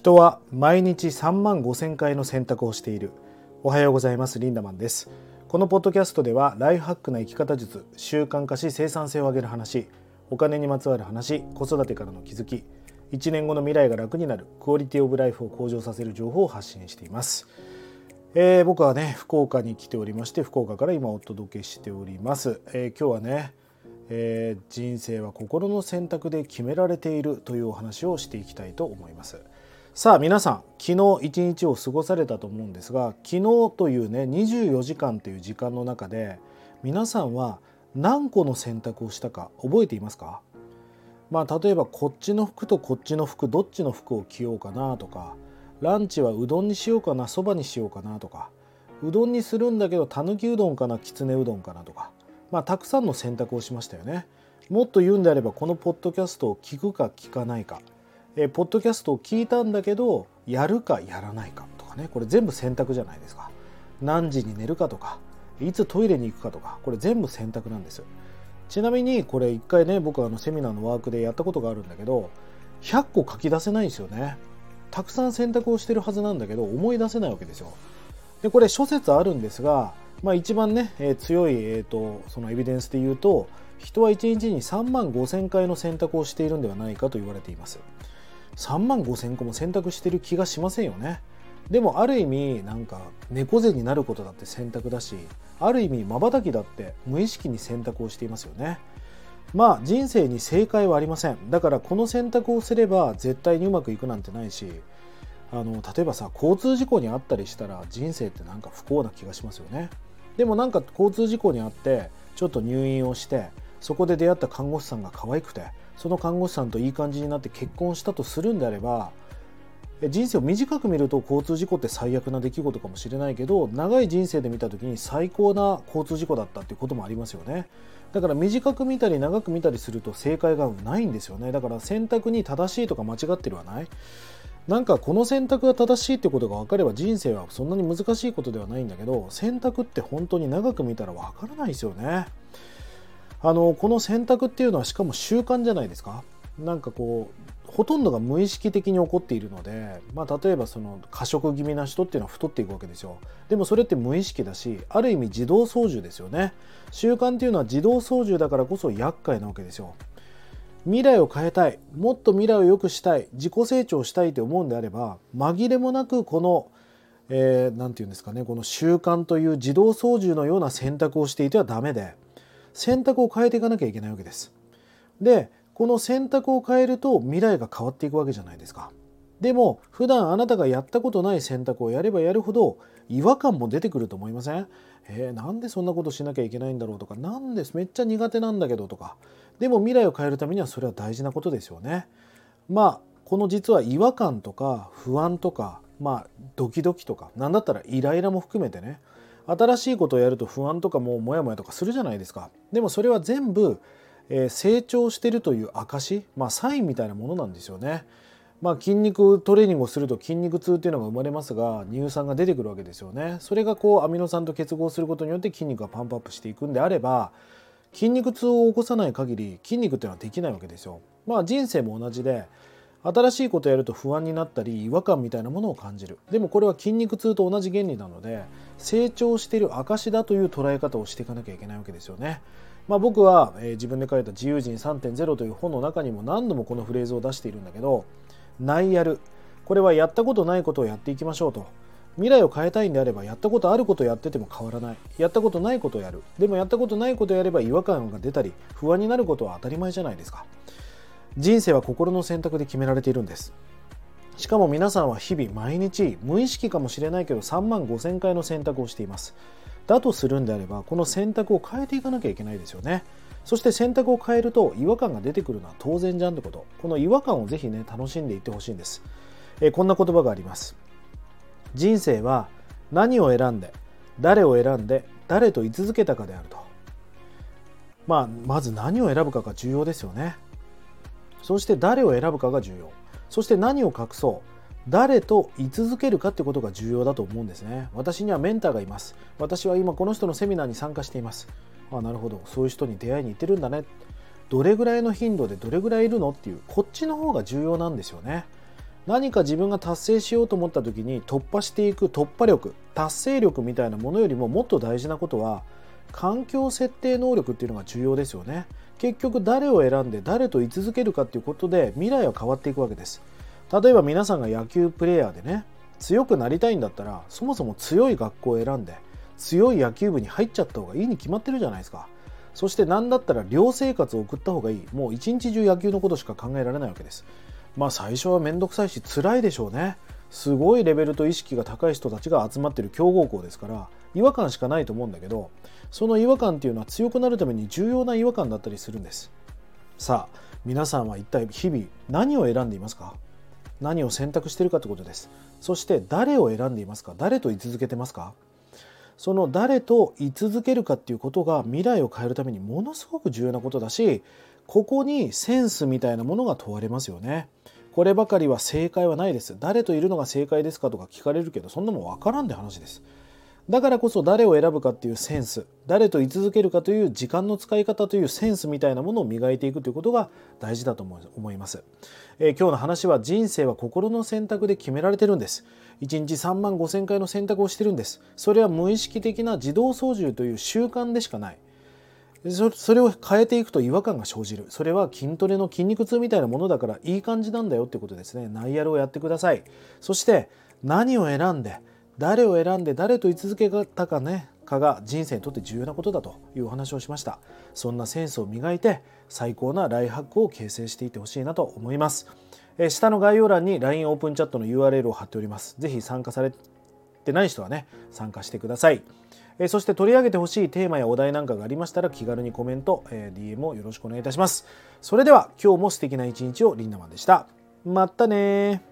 人は毎日3万5千回の選択をしている。おはようございます。リンダマンです。このポッドキャストではライフハックな生き方術習慣化し生産性を上げる話お金にまつわる話子育てからの気づき1年後の未来が楽になるクオリティオブライフを向上させる情報を発信しています。えー、僕はね福岡に来ておりまして福岡から今お届けしております、えー、今日はね、えー、人生は心の選択で決められているというお話をしていきたいと思います。さあ皆さん昨日一日を過ごされたと思うんですが昨日というね24時間という時間の中で皆さんは何個の選択をしたか覚えていますか？まあ例えばこっちの服とこっちの服どっちの服を着ようかなとかランチはうどんにしようかなそばにしようかなとかうどんにするんだけどたぬきうどんかなきつねうどんかなとかまあたくさんの選択をしましたよね。もっと言うんであればこのポッドキャストを聞くか聞かないか。えポッドキャストを聞いたんだけどやるかやらないかとかねこれ全部選択じゃないですか何時に寝るかとかいつトイレに行くかとかこれ全部選択なんですちなみにこれ一回ね僕あのセミナーのワークでやったことがあるんだけど100個書き出せないんですよねたくさん選択をしてるはずなんだけど思い出せないわけですよ。でこれ諸説あるんですが、まあ、一番ね、えー、強い、えーと、そのエビデンスで言うと人は1日に3万5,000回の選択をしているんではないかと言われています。3万5千個も選択してる気がしませんよね。でもある意味なんか猫背になることだって選択だしある意味まばたきだって無意識に選択をしていますよね。まあ人生に正解はありませんだからこの選択をすれば絶対にうまくいくなんてないしあの例えばさ交通事故に遭ったりしたら人生ってなんか不幸な気がしますよねでもなんか交通事故に遭ってちょっと入院をしてそこで出会った看護師さんが可愛くてその看護師さんといい感じになって結婚したとするんであれば人生を短く見ると交通事故って最悪な出来事かもしれないけど長い人生で見た時に最高な交通事故だったっていうこともありますよね。だから短く見たり長く見たりすると正解がないんですよね。だから選択に正しいとか間違ってるはない。なんかこの選択が正しいってことが分かれば人生はそんなに難しいことではないんだけど選択って本当に長く見たら分からないですよね。あのこの選択っていうのはしかも習慣じゃないですか。なんかこうほとんどが無意識的に起こっているので、まあ、例えばその過食気味な人っていうのは太っていくわけですよ。でもそれって無意識だしある意味自動操縦ですよね。習慣っていうのは自動操縦だからこそ厄介なわけですよ。未来を変えたいもっと未来を良くしたい自己成長したいと思うんであれば紛れもなくこの何、えー、て言うんですかねこの習慣という自動操縦のような選択をしていてはダメで選択を変えていかなきゃいけないわけです。でこの選択を変えると未来が変わっていくわけじゃないですか。でも普段あなたがやったことない選択をやればやるほど違和感も出てくると思いません？えー、なんでそんなことしなきゃいけないんだろうとか。なんでめっちゃ苦手なんだけどとか。でも未来を変えるためにはそれは大事なことですよね。まあこの実は違和感とか不安とかまあドキドキとか何だったらイライラも含めてね。新しいことをやると不安とかもモヤモヤとかするじゃないですか。でもそれは全部えー、成長してるという証、まあ、サインみたいなものなんですよね。まあ、筋肉トレーニングをすると筋肉痛っていうのが生まれますが乳酸が出てくるわけですよね。それがこうアミノ酸と結合することによって筋肉がパンプアップしていくんであれば筋肉痛を起こさない限り筋肉っていうのはできないわけですよ。まあ人生も同じで新しいことやると不安になったり違和感みたいなものを感じるでもこれは筋肉痛と同じ原理なので成長している証だという捉え方をしていかなきゃいけないわけですよね。まあ、僕は、えー、自分で書いた「自由人3.0」という本の中にも何度もこのフレーズを出しているんだけど「内やる」これはやったことないことをやっていきましょうと。未来を変えたいんであればやったことあることをやってても変わらない。やったことないことをやる。でもやったことないことをやれば違和感が出たり不安になることは当たり前じゃないですか。人生は心の選択で決められているんです。しかも皆さんは日々毎日無意識かもしれないけど3万5000回の選択をしています。だとするんであればこの選択を変えていかなきゃいけないですよね。そして選択を変えると違和感が出てくるのは当然じゃんってこと。この違和感をぜひね楽しんでいってほしいんです、え、こんな言葉があります。人生は何を選んで誰を選んで誰と居続けたかであると。まあまず何を選ぶかが重要ですよね。そして誰を選ぶかが重要。そして何を隠そう誰と居続けるかってことが重要だと思うんですね。私にはメンターがいます。私は今この人のセミナーに参加しています。あなるほど。そういう人に出会いに行ってるんだね。どれぐらいの頻度でどれぐらいいるのっていうこっちの方が重要なんですよね。何か自分が達成しようと思った時に突破していく突破力達成力みたいなものよりももっと大事なことは環境設定能力っていうのが重要ですよね。結局誰を選んで誰と居続けるかっていうことで未来は変わっていくわけです。例えば皆さんが野球プレーヤーでね強くなりたいんだったらそもそも強い学校を選んで強い野球部に入っちゃった方がいいに決まってるじゃないですか。そして何だったら寮生活を送った方がいい。もう一日中野球のことしか考えられないわけです。まあ最初は面倒くさいし辛いでしょうね。すごいレベルと意識が高い人たちが集まってる強豪校ですから違和感しかないと思うんだけどその違和感っていうのは強くなるために重要な違和感だったりするんです。さあ皆さんは一体日々何を選んでいますか？何を選択しているかということです。そして誰を選んでいますか？誰と居続けてますか？その誰と居続けるかっていうことが未来を変えるためにものすごく重要なことだしここにセンスみたいなものが問われますよね。こればかりは正解はないです。誰といるのが正解ですかとか聞かれるけどそんなもん分からんって話です。だからこそ誰を選ぶかっていうセンス。誰と居続けるかという時間の使い方というセンスみたいなものを磨いていくということが大事だと思います、えー、今日の話は人生は心の選択で決められてるんです。1日3万5千回の選択をしてるんです。それは無意識的な自動操縦という習慣でしかない。それを変えていくと違和感が生じる。それは筋トレの筋肉痛みたいなものだからいい感じなんだよってことですね。ナイアルをやってください。そして何を選んで誰を選んで誰と居続けたかねかが人生にとって重要なことだというお話をしました。そんなセンスを磨いて最高なライハックを形成していってほしいなと思います。下の概要欄に LINE オープンチャットの URL を貼っております。ぜひ参加されてない人はね参加してください。えそして取り上げてほしいテーマやお題なんかがありましたら気軽にコメント、え DM をよろしくお願いいたします。それでは今日も素敵な一日をリンダマンでした。またね